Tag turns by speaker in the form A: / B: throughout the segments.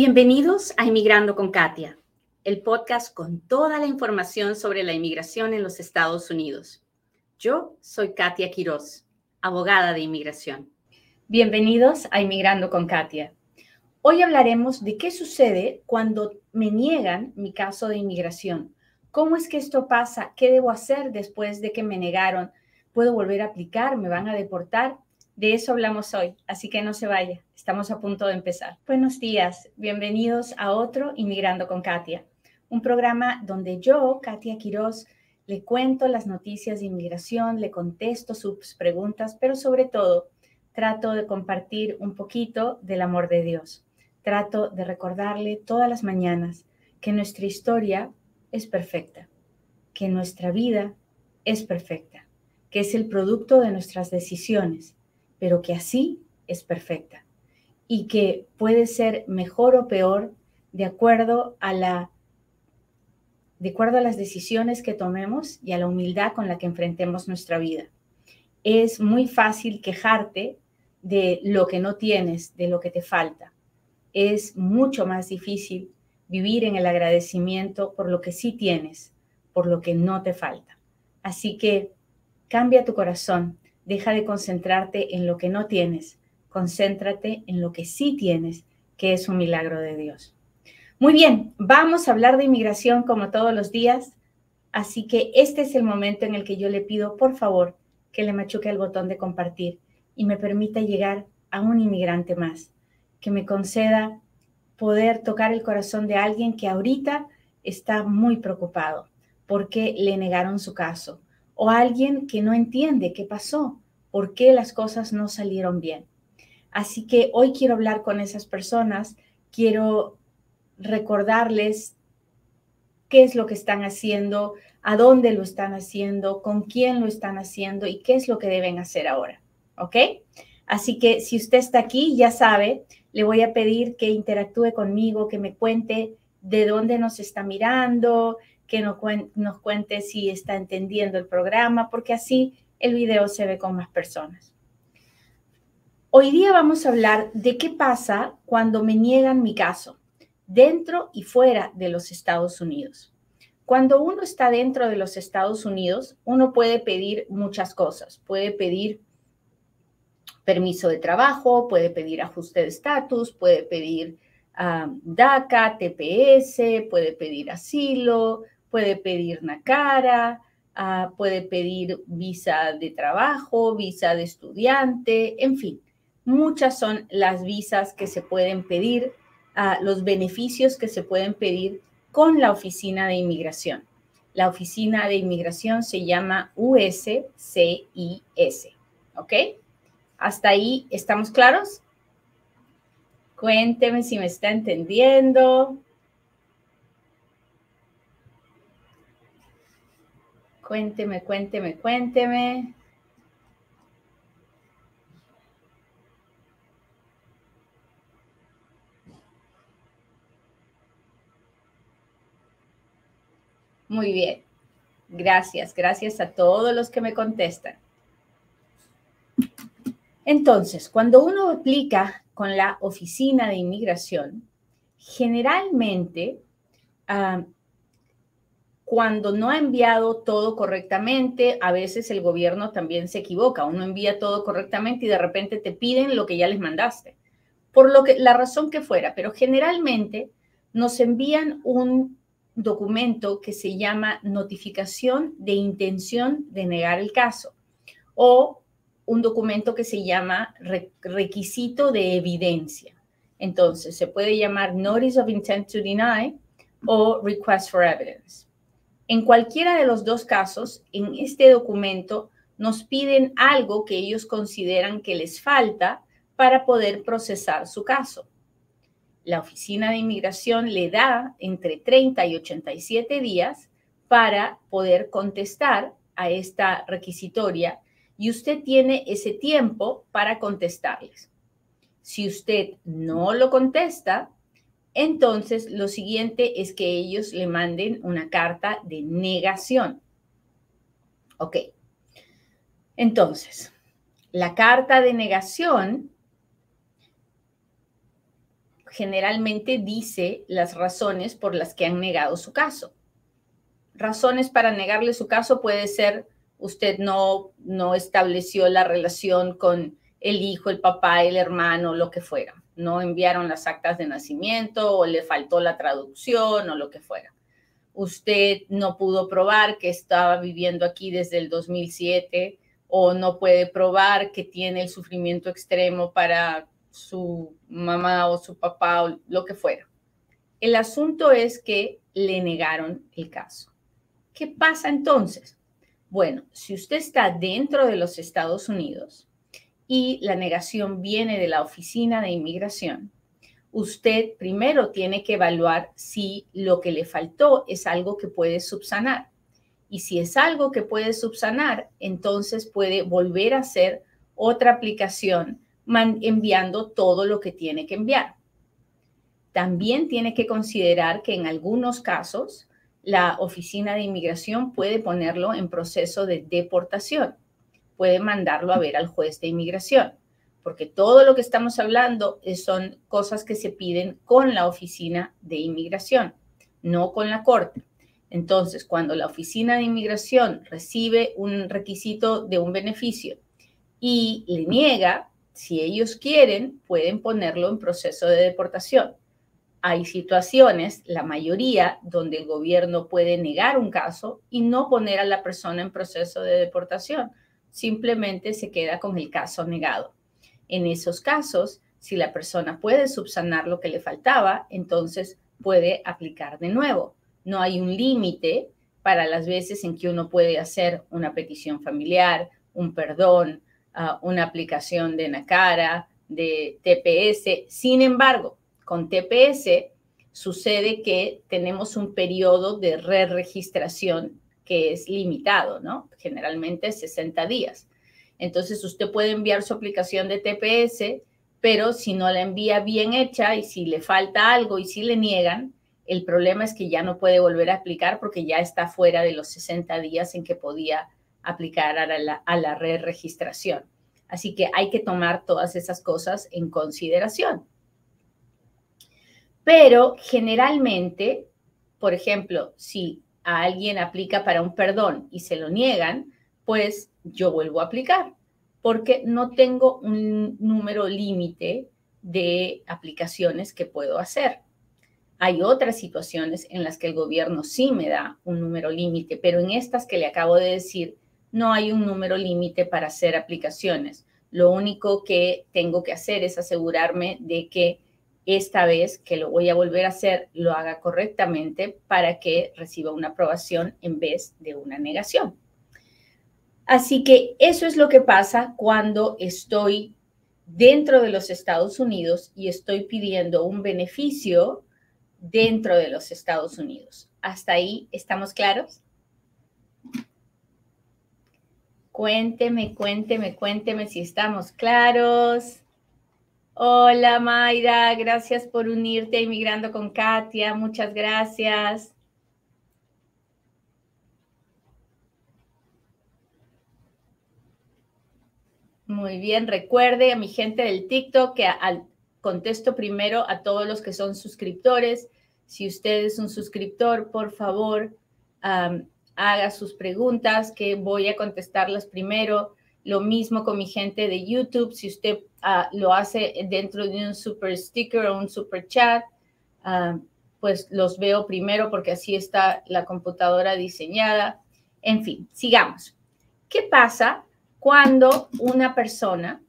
A: Bienvenidos a Inmigrando con Katia, el podcast con toda la información sobre la inmigración en los Estados Unidos. Yo soy Katia Quiroz, abogada de inmigración. Bienvenidos a Inmigrando con Katia. Hoy hablaremos de qué sucede cuando me niegan mi caso de inmigración. ¿Cómo es que esto pasa? ¿Qué debo hacer después de que me negaron? ¿Puedo volver a aplicar? ¿Me van a deportar? De eso hablamos hoy, así que no se vaya, estamos a punto de empezar. Buenos días, bienvenidos a otro Inmigrando con Katia, un programa donde yo, Katia Quiroz, le cuento las noticias de inmigración, le contesto sus preguntas, pero sobre todo trato de compartir un poquito del amor de Dios. Trato de recordarle todas las mañanas que nuestra historia es perfecta, que nuestra vida es perfecta, que es el producto de nuestras decisiones pero que así es perfecta y que puede ser mejor o peor de acuerdo a la de acuerdo a las decisiones que tomemos y a la humildad con la que enfrentemos nuestra vida. Es muy fácil quejarte de lo que no tienes, de lo que te falta. Es mucho más difícil vivir en el agradecimiento por lo que sí tienes, por lo que no te falta. Así que cambia tu corazón, Deja de concentrarte en lo que no tienes, concéntrate en lo que sí tienes, que es un milagro de Dios. Muy bien, vamos a hablar de inmigración como todos los días, así que este es el momento en el que yo le pido, por favor, que le machuque el botón de compartir y me permita llegar a un inmigrante más, que me conceda poder tocar el corazón de alguien que ahorita está muy preocupado porque le negaron su caso o alguien que no entiende qué pasó, por qué las cosas no salieron bien. Así que hoy quiero hablar con esas personas, quiero recordarles qué es lo que están haciendo, a dónde lo están haciendo, con quién lo están haciendo y qué es lo que deben hacer ahora. ¿Ok? Así que si usted está aquí, ya sabe, le voy a pedir que interactúe conmigo, que me cuente de dónde nos está mirando, que nos, cuente si está entendiendo el programa, porque así el video se ve con más personas. Hoy día vamos a hablar de qué pasa cuando me niegan mi caso, dentro y fuera de los Estados Unidos. Cuando uno está dentro de los Estados Unidos, uno puede pedir muchas cosas. Puede pedir permiso de trabajo, puede pedir ajuste de estatus, puede pedir ah, DACA, TPS, puede pedir asilo, puede pedir NACARA, uh, puede pedir visa de trabajo, visa de estudiante, en fin, muchas son las visas que se pueden pedir, uh, los beneficios que se pueden pedir con la oficina de inmigración. La oficina de inmigración se llama USCIS, ¿ok? ¿Hasta ahí estamos claros? Cuénteme si me está entendiendo. Cuénteme, cuénteme, cuénteme. Muy bien. Gracias, gracias a todos los que me contestan. Entonces, cuando uno aplica con la oficina de inmigración, generalmente ah, cuando no ha enviado todo correctamente, a veces el gobierno también se equivoca, uno envía todo correctamente y de repente te piden lo que ya les mandaste, por lo que la razón que fuera, pero generalmente nos envían un documento que se llama notificación de intención de negar el caso o un documento que se llama requisito de evidencia. Entonces, se puede llamar Notice of Intent to Deny o Request for Evidence. En cualquiera de los dos casos, en este documento nos piden algo que ellos consideran que les falta para poder procesar su caso. La Oficina de Inmigración le da entre 30 y 87 días para poder contestar a esta requisitoria y usted tiene ese tiempo para contestarles. Si usted no lo contesta, entonces lo siguiente es que ellos le manden una carta de negación. Ok. Entonces, la carta de negación generalmente dice las razones por las que han negado su caso. Razones para negarle su caso puede ser usted no, no estableció la relación con el hijo, el papá, el hermano, lo que fuera. No enviaron las actas de nacimiento o le faltó la traducción o lo que fuera. Usted no pudo probar que estaba viviendo aquí desde el 2007 o no puede probar que tiene el sufrimiento extremo para su mamá o su papá o lo que fuera. El asunto es que le negaron el caso. ¿Qué pasa entonces? Bueno, si usted está dentro de los Estados Unidos y la negación viene de la Oficina de Inmigración, usted primero tiene que evaluar si lo que le faltó es algo que puede subsanar. Y si es algo que puede subsanar, entonces puede volver a hacer otra aplicación enviando todo lo que tiene que enviar. También tiene que considerar que en algunos casos la Oficina de Inmigración puede ponerlo en proceso de deportación, puede mandarlo a ver al juez de inmigración, porque todo lo que estamos hablando son cosas que se piden con la Oficina de Inmigración, no con la Corte. Entonces, cuando la Oficina de Inmigración recibe un requisito de un beneficio y le niega, si ellos quieren, pueden ponerlo en proceso de deportación. Hay situaciones, la mayoría, donde el gobierno puede negar un caso y no poner a la persona en proceso de deportación. Simplemente se queda con el caso negado. En esos casos, si la persona puede subsanar lo que le faltaba, entonces puede aplicar de nuevo. No hay un límite para las veces en que uno puede hacer una petición familiar, un perdón, una aplicación de NACARA, de TPS. Sin embargo, con TPS sucede que tenemos un periodo de re-registración que es limitado, ¿no? Generalmente 60 días. Entonces, usted puede enviar su aplicación de TPS, pero si no la envía bien hecha y si le falta algo y si le niegan, el problema es que ya no puede volver a aplicar porque ya está fuera de los 60 días en que podía aplicar a la, a la re-registración. Así que hay que tomar todas esas cosas en consideración. Pero generalmente, por ejemplo, si a alguien aplica para un perdón y se lo niegan, pues yo vuelvo a aplicar, porque no tengo un número límite de aplicaciones que puedo hacer. Hay otras situaciones en las que el gobierno sí me da un número límite, pero en estas que le acabo de decir, no hay un número límite para hacer aplicaciones. Lo único que tengo que hacer es asegurarme de que esta vez que lo voy a volver a hacer, lo haga correctamente para que reciba una aprobación en vez de una negación. Así que eso es lo que pasa cuando estoy dentro de los Estados Unidos y estoy pidiendo un beneficio dentro de los Estados Unidos. ¿Hasta ahí estamos claros? Cuénteme, cuénteme, cuénteme si estamos claros. Hola Mayra, gracias por unirte a Inmigrando con Katia, muchas gracias. Muy bien, recuerde a mi gente del TikTok que al, contesto primero a todos los que son suscriptores. Si usted es un suscriptor, por favor, haga sus preguntas, que voy a contestarlas primero. Lo mismo con mi gente de YouTube, si usted ah, lo hace dentro de un super sticker o un super chat, ah, pues los veo primero porque así está la computadora diseñada. En fin, sigamos. ¿Qué pasa cuando una persona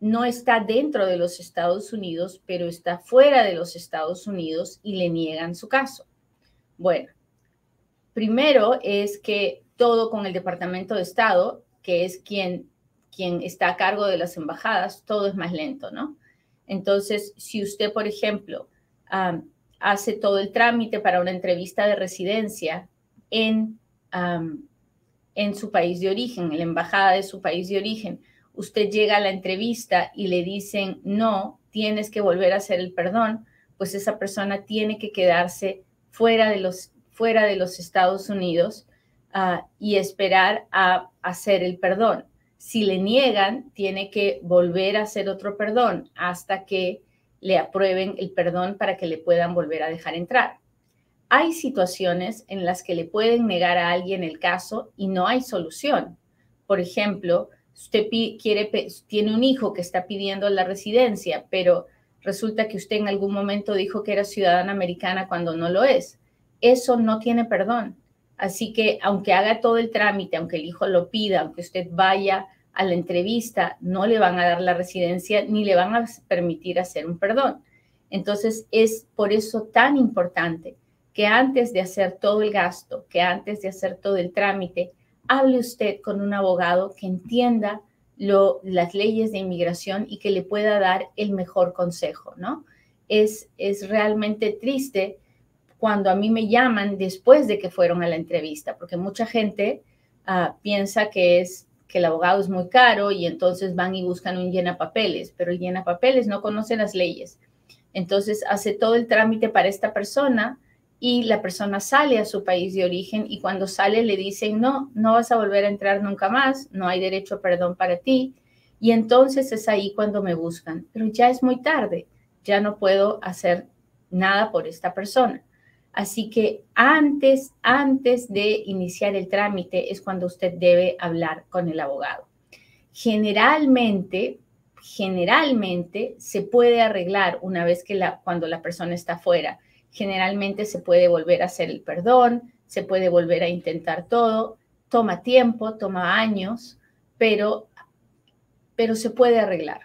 A: no está dentro de los Estados Unidos, pero está fuera de los Estados Unidos y le niegan su caso? Bueno, Primero es que todo con el Departamento de Estado, que es quien, quien está a cargo de las embajadas, todo es más lento, ¿no? Entonces, si usted, por ejemplo, hace todo el trámite para una entrevista de residencia en, en su país de origen, en la embajada de su país de origen, usted llega a la entrevista y le dicen, no, tienes que volver a hacer el perdón, pues esa persona tiene que quedarse fuera de los fuera de los Estados Unidos ah, y esperar a hacer el perdón. Si le niegan, tiene que volver a hacer otro perdón hasta que le aprueben el perdón para que le puedan volver a dejar entrar. Hay situaciones en las que le pueden negar a alguien el caso y no hay solución. Por ejemplo, usted quiere, tiene un hijo que está pidiendo la residencia, pero resulta que usted en algún momento dijo que era ciudadana americana cuando no lo es. Eso no tiene perdón. Así que aunque haga todo el trámite, aunque el hijo lo pida, aunque usted vaya a la entrevista, no le van a dar la residencia ni le van a permitir hacer un perdón. Entonces es por eso tan importante que antes de hacer todo el gasto, que antes de hacer todo el trámite, hable usted con un abogado que entienda lo, las leyes de inmigración y que le pueda dar el mejor consejo, ¿no? Es, es realmente triste cuando a mí me llaman después de que fueron a la entrevista, porque mucha gente ah, piensa que es que el abogado es muy caro y entonces van y buscan un llena papeles, pero el llena papeles no conoce las leyes. Entonces hace todo el trámite para esta persona y la persona sale a su país de origen y cuando sale le dicen, no, no vas a volver a entrar nunca más, no hay derecho a perdón para ti. Y entonces es ahí cuando me buscan, pero ya es muy tarde, ya no puedo hacer nada por esta persona. Así que antes, antes de iniciar el trámite es cuando usted debe hablar con el abogado. Generalmente, generalmente se puede arreglar una vez que la, cuando la persona está fuera. Generalmente se puede volver a hacer el perdón, se puede volver a intentar todo. Toma tiempo, toma años, pero, pero se puede arreglar.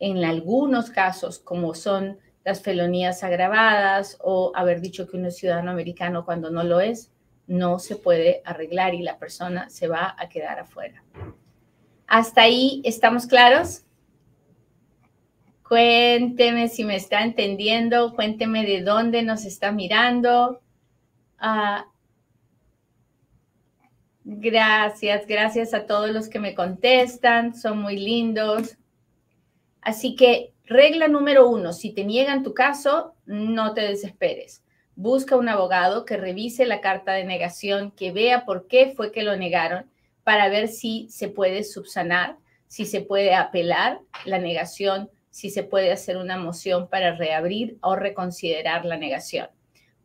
A: En algunos casos, como son las felonías agravadas o haber dicho que uno es ciudadano americano cuando no lo es, no se puede arreglar y la persona se va a quedar afuera. ¿Hasta ahí estamos claros? Cuénteme si me está entendiendo, cuénteme de dónde nos está mirando. Ah, gracias, gracias a todos los que me contestan, son muy lindos. Así que Regla número uno, si te niegan tu caso, no te desesperes. Busca un abogado que revise la carta de negación, que vea por qué fue que lo negaron, para ver si se puede subsanar, si se puede apelar la negación, si se puede hacer una moción para reabrir o reconsiderar la negación.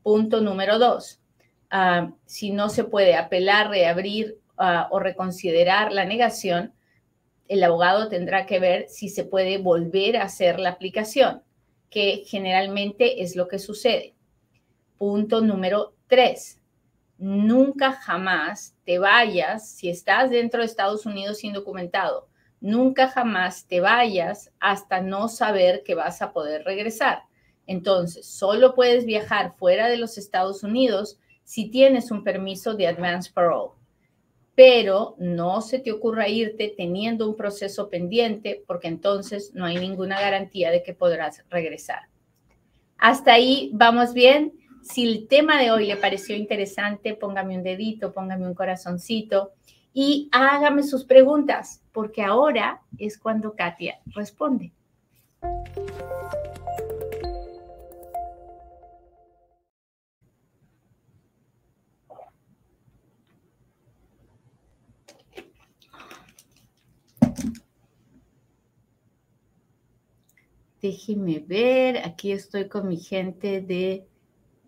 A: Punto número dos, ah, si no se puede apelar, reabrir ah, o reconsiderar la negación, el abogado tendrá que ver si se puede volver a hacer la aplicación, que generalmente es lo que sucede. Punto número tres. Nunca jamás te vayas, si estás dentro de Estados Unidos indocumentado, nunca jamás te vayas hasta no saber que vas a poder regresar. Entonces, solo puedes viajar fuera de los Estados Unidos si tienes un permiso de advance parole pero no se te ocurra irte teniendo un proceso pendiente porque entonces no hay ninguna garantía de que podrás regresar. Hasta ahí vamos bien. Si el tema de hoy le pareció interesante, póngame un dedito, póngame un corazoncito y hágame sus preguntas, porque ahora es cuando Katia responde. Déjeme ver, aquí estoy con mi gente de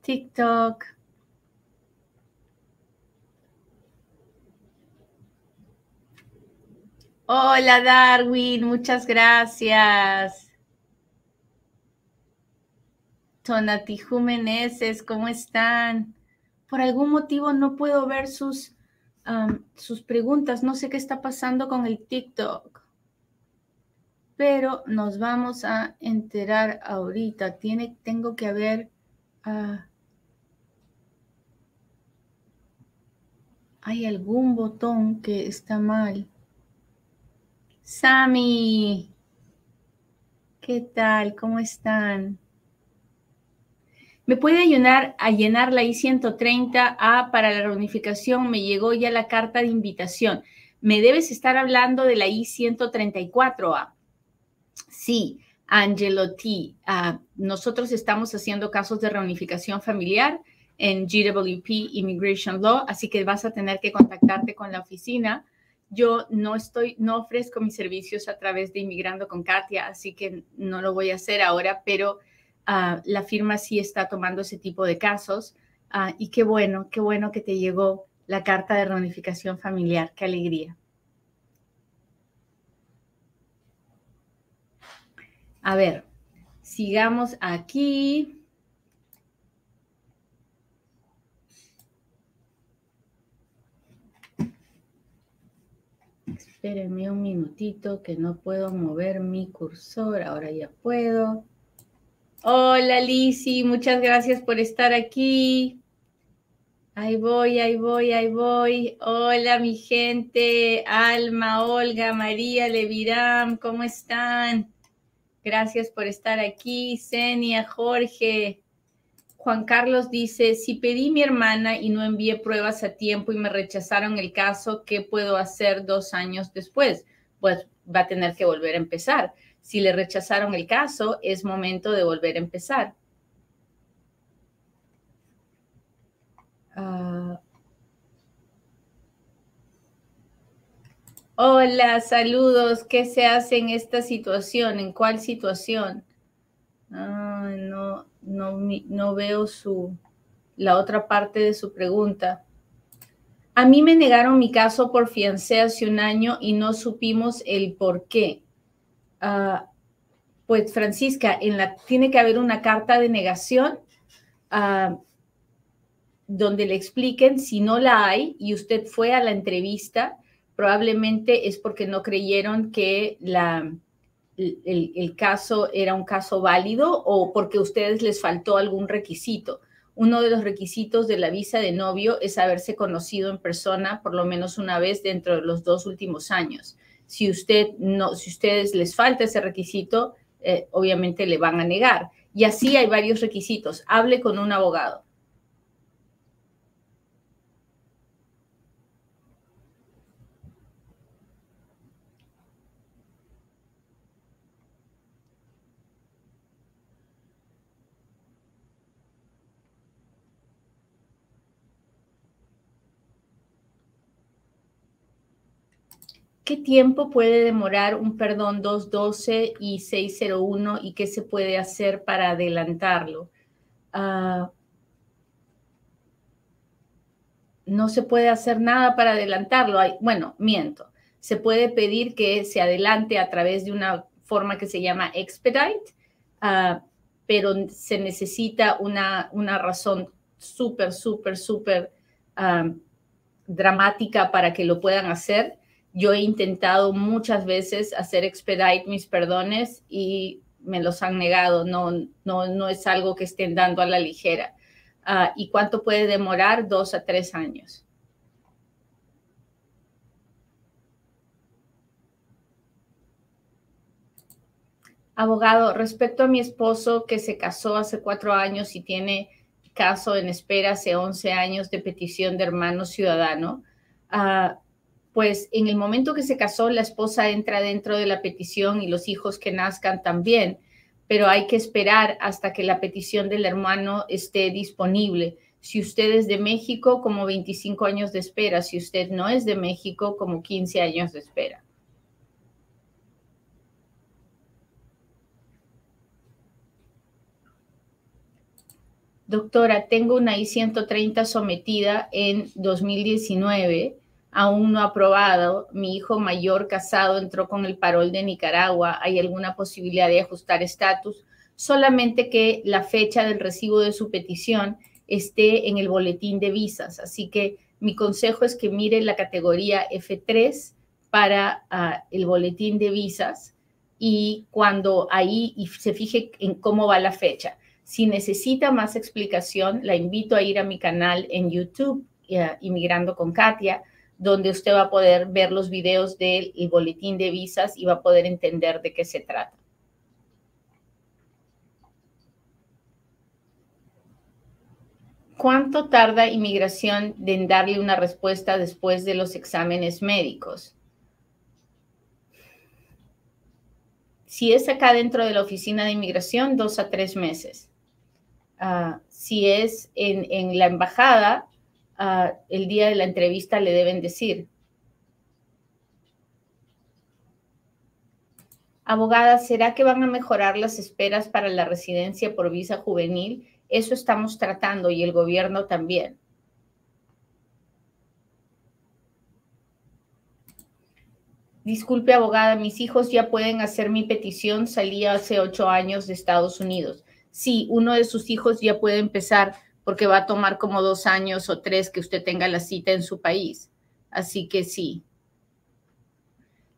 A: TikTok. Hola Darwin, muchas gracias. Tonatijú Meneses, ¿cómo están? Por algún motivo no puedo ver sus, sus preguntas. No sé qué está pasando con el TikTok pero nos vamos a enterar ahorita. Tiene, tengo que haber... Ah, hay algún botón que está mal. Sami, ¿qué tal? ¿Cómo están? ¿Me puede ayudar a llenar la I-130A para la reunificación? Me llegó ya la carta de invitación. Me debes estar hablando de la I-134A. Sí, Angelo T. Ah, nosotros estamos haciendo casos de reunificación familiar en GWP Immigration Law, así que vas a tener que contactarte con la oficina Yo no estoy, no ofrezco mis servicios a través de Inmigrando con Katia, así que no lo voy a hacer ahora, pero ah, la firma sí está tomando ese tipo de casos. Ah, y qué bueno, qué bueno que te llegó la carta de reunificación familiar, qué alegría. A ver, sigamos aquí. Espérenme un minutito que no puedo mover mi cursor. Ahora ya puedo. Hola Lisi, muchas gracias por estar aquí. Ahí voy, ahí voy, ahí voy. Hola mi gente, Alma, Olga, María, Leviram, ¿cómo están? Gracias por estar aquí. Senia, Jorge. Juan Carlos dice, si pedí mi hermana y no envié pruebas a tiempo y me rechazaron el caso, ¿qué puedo hacer dos años después? Pues va a tener que volver a empezar. Si le rechazaron el caso, es momento de volver a empezar. Ah. Hola, saludos. ¿Qué se hace en esta situación? ¿En cuál situación? no, no, no veo su, la otra parte de su pregunta. A mí me negaron mi caso por fiancé hace un año y no supimos el por qué. Ah, pues Francisca, tiene que haber una carta de negación ah, donde le expliquen si no la hay y usted fue a la entrevista, probablemente es porque no creyeron que el, caso era un caso válido o porque a ustedes les faltó algún requisito. Uno de los requisitos de la visa de novio es haberse conocido en persona por lo menos una vez dentro de los dos últimos años. Si usted no, si ustedes les falta ese requisito, eh, obviamente le van a negar. Y así hay varios requisitos. Hable con un abogado. ¿Qué tiempo puede demorar un perdón 212 y 601 y qué se puede hacer para adelantarlo? Ah, no se puede hacer nada para adelantarlo. bueno, miento. Se puede pedir que se adelante a través de una forma que se llama expedite, ah, pero se necesita una, una razón súper, súper, súper ah, dramática para que lo puedan hacer yo he intentado muchas veces hacer expedite mis perdones y me los han negado. No, no, no es algo que estén dando a la ligera. Ah, ¿Y cuánto puede demorar? Dos a tres años. Abogado, respecto a mi esposo que se casó hace cuatro años y tiene caso en espera hace 11 años de petición de hermano ciudadano, uh, pues en el momento que se casó, la esposa entra dentro de la petición y los hijos que nazcan también, pero hay que esperar hasta que la petición del hermano esté disponible. Si usted es de México, como 25 años de espera. Si usted no es de México, como 15 años de espera. Doctora, tengo una I-130 sometida en 2019 aún no aprobado. Mi hijo mayor casado entró con el parol de Nicaragua. ¿Hay alguna posibilidad de ajustar estatus? Solamente que la fecha del recibo de su petición esté en el boletín de visas. Así que mi consejo es que mire la categoría F3 para ah, el boletín de visas y cuando ahí se fije en cómo va la fecha. Si necesita más explicación, la invito a ir a mi canal en YouTube, uh, Inmigrando con Katia donde usted va a poder ver los videos del boletín de visas y va a poder entender de qué se trata. ¿Cuánto tarda inmigración en darle una respuesta después de los exámenes médicos? Si es acá dentro de la oficina de inmigración, dos a tres meses. Ah, si es en, en la embajada, el día de la entrevista le deben decir? Abogada, ¿será que van a mejorar las esperas para la residencia por visa juvenil? Eso estamos tratando y el gobierno también. Disculpe, abogada, mis hijos ya pueden hacer mi petición. Salí hace ocho años de Estados Unidos. Sí, uno de sus hijos ya puede empezar porque va a tomar como dos años o tres que usted tenga la cita en su país. Así que sí.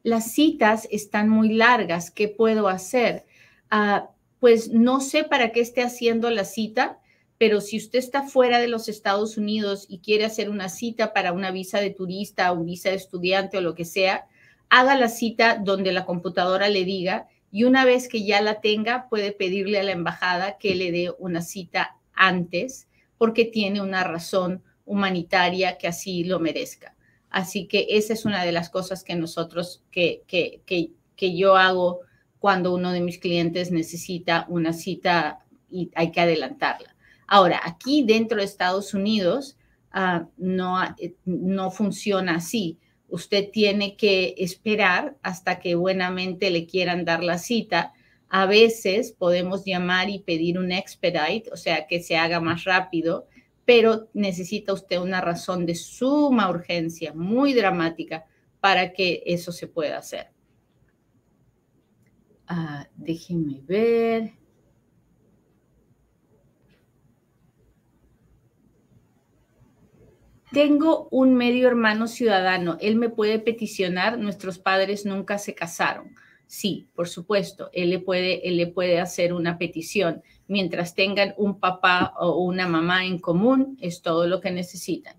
A: Las citas están muy largas. ¿Qué puedo hacer? Ah, pues no sé para qué esté haciendo la cita, pero si usted está fuera de los Estados Unidos y quiere hacer una cita para una visa de turista o visa de estudiante o lo que sea, haga la cita donde la computadora le diga y una vez que ya la tenga, puede pedirle a la embajada que le dé una cita antes porque tiene una razón humanitaria que así lo merezca. Así que esa es una de las cosas que nosotros, que, que, que, yo hago cuando uno de mis clientes necesita una cita y hay que adelantarla. Ahora, aquí dentro de Estados Unidos uh, no, no funciona así usted tiene que esperar hasta que buenamente le quieran dar la cita. A veces podemos llamar y pedir un expedite, o sea, que se haga más rápido, pero necesita usted una razón de suma urgencia, muy dramática, para que eso se pueda hacer. Ah, déjenme ver. Tengo un medio hermano ciudadano, él me puede peticionar, nuestros padres nunca se casaron. Sí, por supuesto, él le puede, él le puede hacer una petición. Mientras tengan un papá o una mamá en común, es todo lo que necesitan.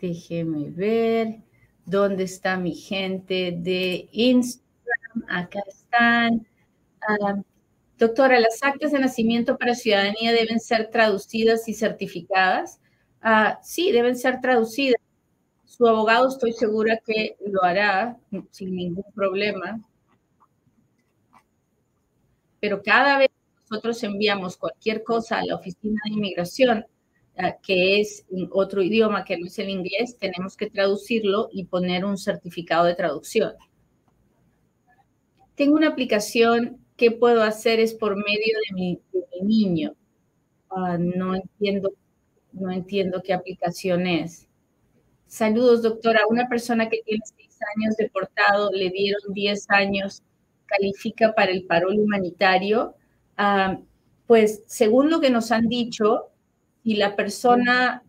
A: Déjeme ver dónde está mi gente de Instagram. Acá están. Ah, doctora, ¿las actas de nacimiento para ciudadanía deben ser traducidas y certificadas? Uh, sí, deben ser traducidas. Su abogado estoy segura que lo hará sin ningún problema. Pero cada vez que nosotros enviamos cualquier cosa a la oficina de inmigración, ah, que es otro idioma que no es el inglés, tenemos que traducirlo y poner un certificado de traducción. Tengo una aplicación ¿qué puedo hacer? Es por medio de mi, niño. Ah, no entiendo, no entiendo qué aplicación es. Saludos, doctora. Una persona que tiene seis años deportado, le dieron diez años, califica para el parol humanitario. Pues según lo que nos han dicho, si la persona,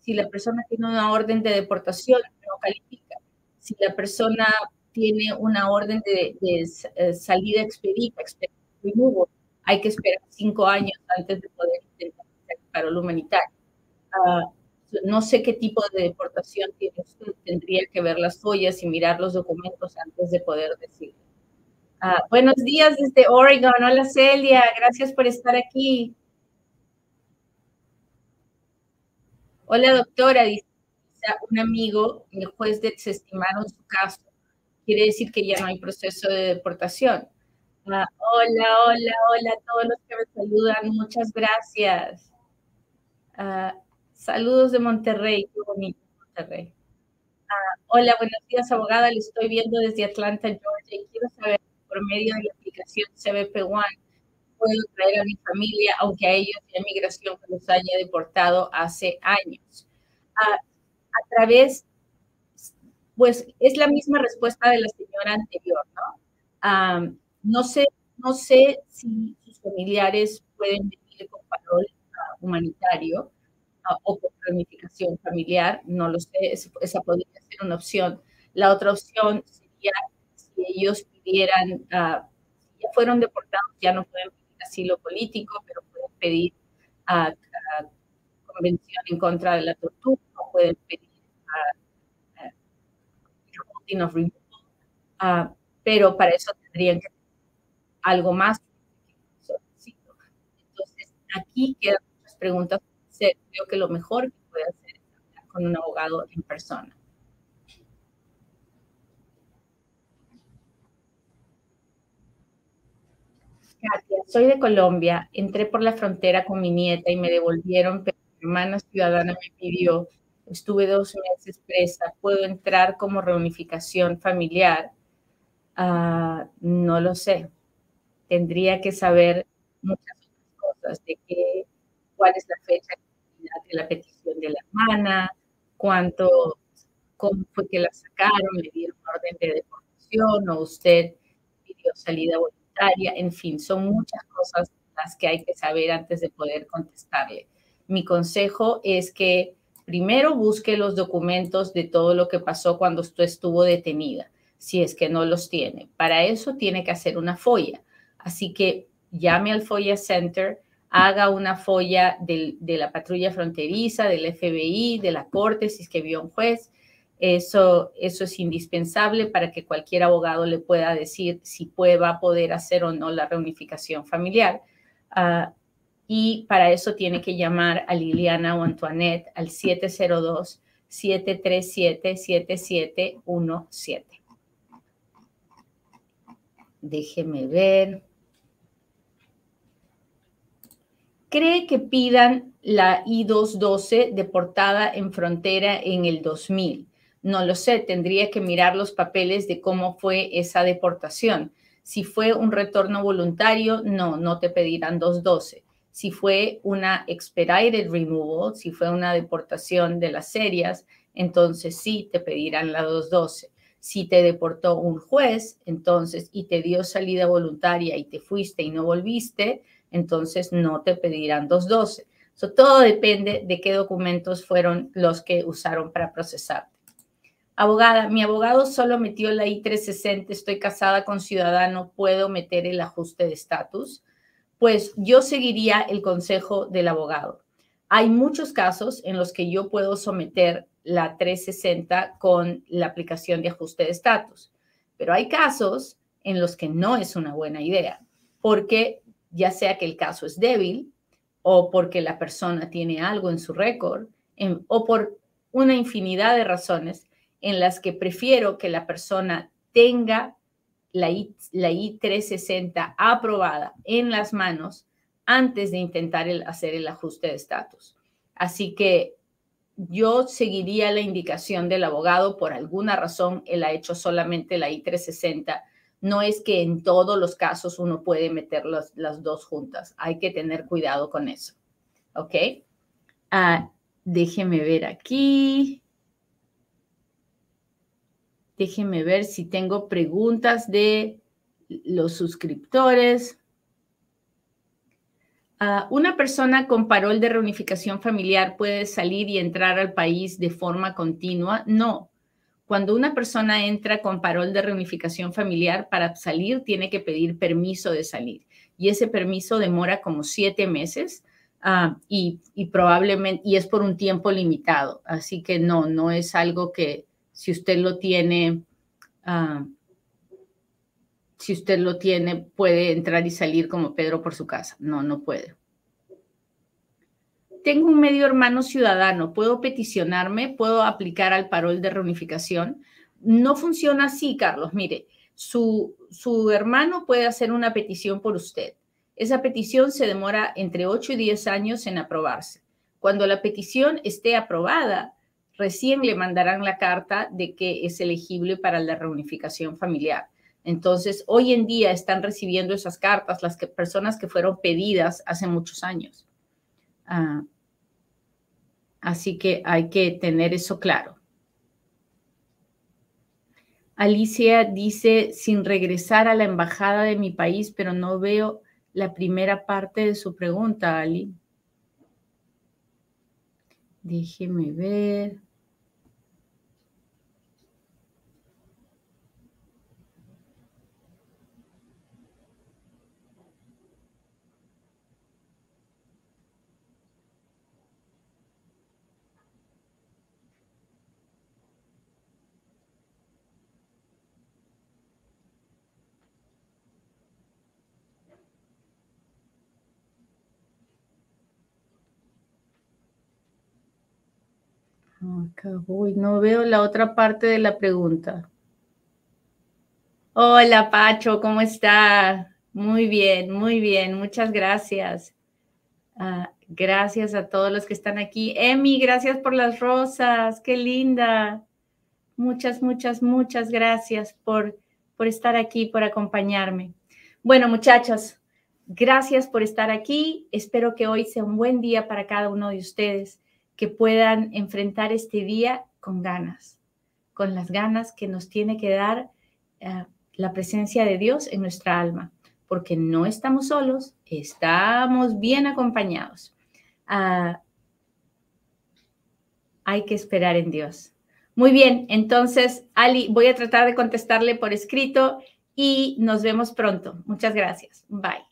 A: si la persona tiene una orden de deportación, no califica. Si la persona tiene una orden de, eh, salida expedita, hay que esperar cinco años antes de poder parol humanitario. Ah, no sé qué tipo de deportación tiene usted, tendría que ver las joyas y mirar los documentos antes de poder decirlo. Ah, buenos días desde Oregon. Hola Celia, gracias por estar aquí. Hola doctora, dice un amigo, el juez desestimaron su caso quiere decir que ya no hay proceso de deportación. Ah, hola, hola, hola a todos los que me saludan, muchas gracias. Ah, saludos de Monterrey, Monterrey. Ah, hola, buenos días, abogada, le estoy viendo desde Atlanta, Georgia, y quiero saber, por medio de la aplicación CBP One, puedo traer a mi familia, aunque a ellos la migración los haya deportado hace años. a través pues es la misma respuesta de la señora anterior, ¿no? no, sé, no sé si sus familiares pueden venir con parol humanitario ah, o con planificación familiar, no lo sé, esa podría ser una opción. La otra opción sería si ellos pidieran, ah, ya fueron deportados, ya no pueden pedir asilo político, pero pueden pedir uh, convención en contra de la tortura, pueden pedir of uh, pero para eso tendrían que algo más. Entonces, aquí quedan preguntas. Creo que lo mejor que puede hacer es hablar con un abogado en persona. Katia, soy de Colombia. Entré por la frontera con mi nieta y me devolvieron, pero
B: hermana ciudadana me pidió, estuve dos meses presa, ¿puedo entrar como reunificación familiar? Ah, no lo sé. Tendría que saber muchas cosas de qué, cuál es la fecha de la petición de la hermana, cuánto, cómo fue que la sacaron, le dieron orden de deportación o usted pidió salida voluntaria, en fin, son muchas cosas las que hay que saber antes de poder contestarle. Mi consejo es que primero busque los documentos de todo lo que pasó cuando usted estuvo detenida, si es que no los tiene. Para eso tiene que hacer una folla. Así que llame al FOIA Center, haga una folla de la patrulla fronteriza, del FBI, de la corte, si es que vio un juez. Eso, eso es indispensable para que cualquier abogado le pueda decir si puede, va a poder hacer o no la reunificación familiar. Ah, y para eso tiene que llamar a Liliana o Antoinette al 702-737-7717. Déjeme ver. Cree que pidan la I-212 deportada en frontera en el 2000. No lo sé, tendría que mirar los papeles de cómo fue esa deportación. Si fue un retorno voluntario, no, no te pedirán 212. Si fue una expedited removal, si fue una deportación de las serias, entonces sí te pedirán la 212. Si te deportó un juez, entonces, y te dio salida voluntaria y te fuiste y no volviste, entonces no te pedirán 212. So, todo depende de qué documentos fueron los que usaron para procesarte. Abogada, mi abogado solo metió la I-360, estoy casada con ciudadano, ¿puedo meter el ajuste de estatus? Pues yo seguiría el consejo del abogado. Hay muchos casos en los que yo puedo someter la 360 con la aplicación de ajuste de estatus, pero hay casos en los que no es una buena idea, porque ya sea que el caso es débil o porque la persona tiene algo en su récord o por una infinidad de razones en las que prefiero que la persona tenga la, I, la I360 aprobada en las manos antes de intentar hacer el ajuste de estatus. Así que yo seguiría la indicación del abogado. Por alguna razón, él ha hecho solamente la I360 no es que en todos los casos uno puede meter las, dos juntas. Hay que tener cuidado con eso. ¿Ok? Ah, déjeme ver aquí. Déjeme ver si tengo preguntas de los suscriptores. Ah, ¿Una persona con parol de reunificación familiar puede salir y entrar al país de forma continua? No, cuando una persona entra con parol de reunificación familiar, para salir tiene que pedir permiso de salir. Y ese permiso demora como siete meses ah, y, probablemente, y es por un tiempo limitado. Así que no, no es algo que si usted lo tiene, ah, si usted lo tiene, puede entrar y salir como Pedro por su casa. No, no puede tengo un medio hermano ciudadano, ¿puedo peticionarme? ¿Puedo aplicar al parol de reunificación? No funciona así, Carlos. Mire, su, su hermano puede hacer una petición por usted. Esa petición se demora entre 8 y 10 años en aprobarse. Cuando la petición esté aprobada, recién le mandarán la carta de que es elegible para la reunificación familiar. Entonces, hoy en día están recibiendo esas cartas las que, personas que fueron pedidas hace muchos años. Ah, así que hay que tener eso claro. Alicia dice, sin regresar a la embajada de mi país, pero no veo la primera parte de su pregunta, Ali. Déjeme ver. No veo la otra parte de la pregunta. Hola, Pacho, ¿cómo está? Muy bien, muy bien, muchas gracias. Ah, Gracias a todos los que están aquí. Emi, gracias por las rosas. Qué linda. Muchas, muchas, muchas gracias por, por estar aquí, por acompañarme. Bueno, muchachos, gracias por estar aquí. Espero que hoy sea un buen día para cada uno de ustedes, que puedan enfrentar este día con ganas, con las ganas que nos tiene que dar eh, la presencia de Dios en nuestra alma, porque no estamos solos, estamos bien acompañados. Ah, hay que esperar en Dios. Muy bien, entonces, Ali, voy a tratar de contestarle por escrito y nos vemos pronto. Muchas gracias. Bye.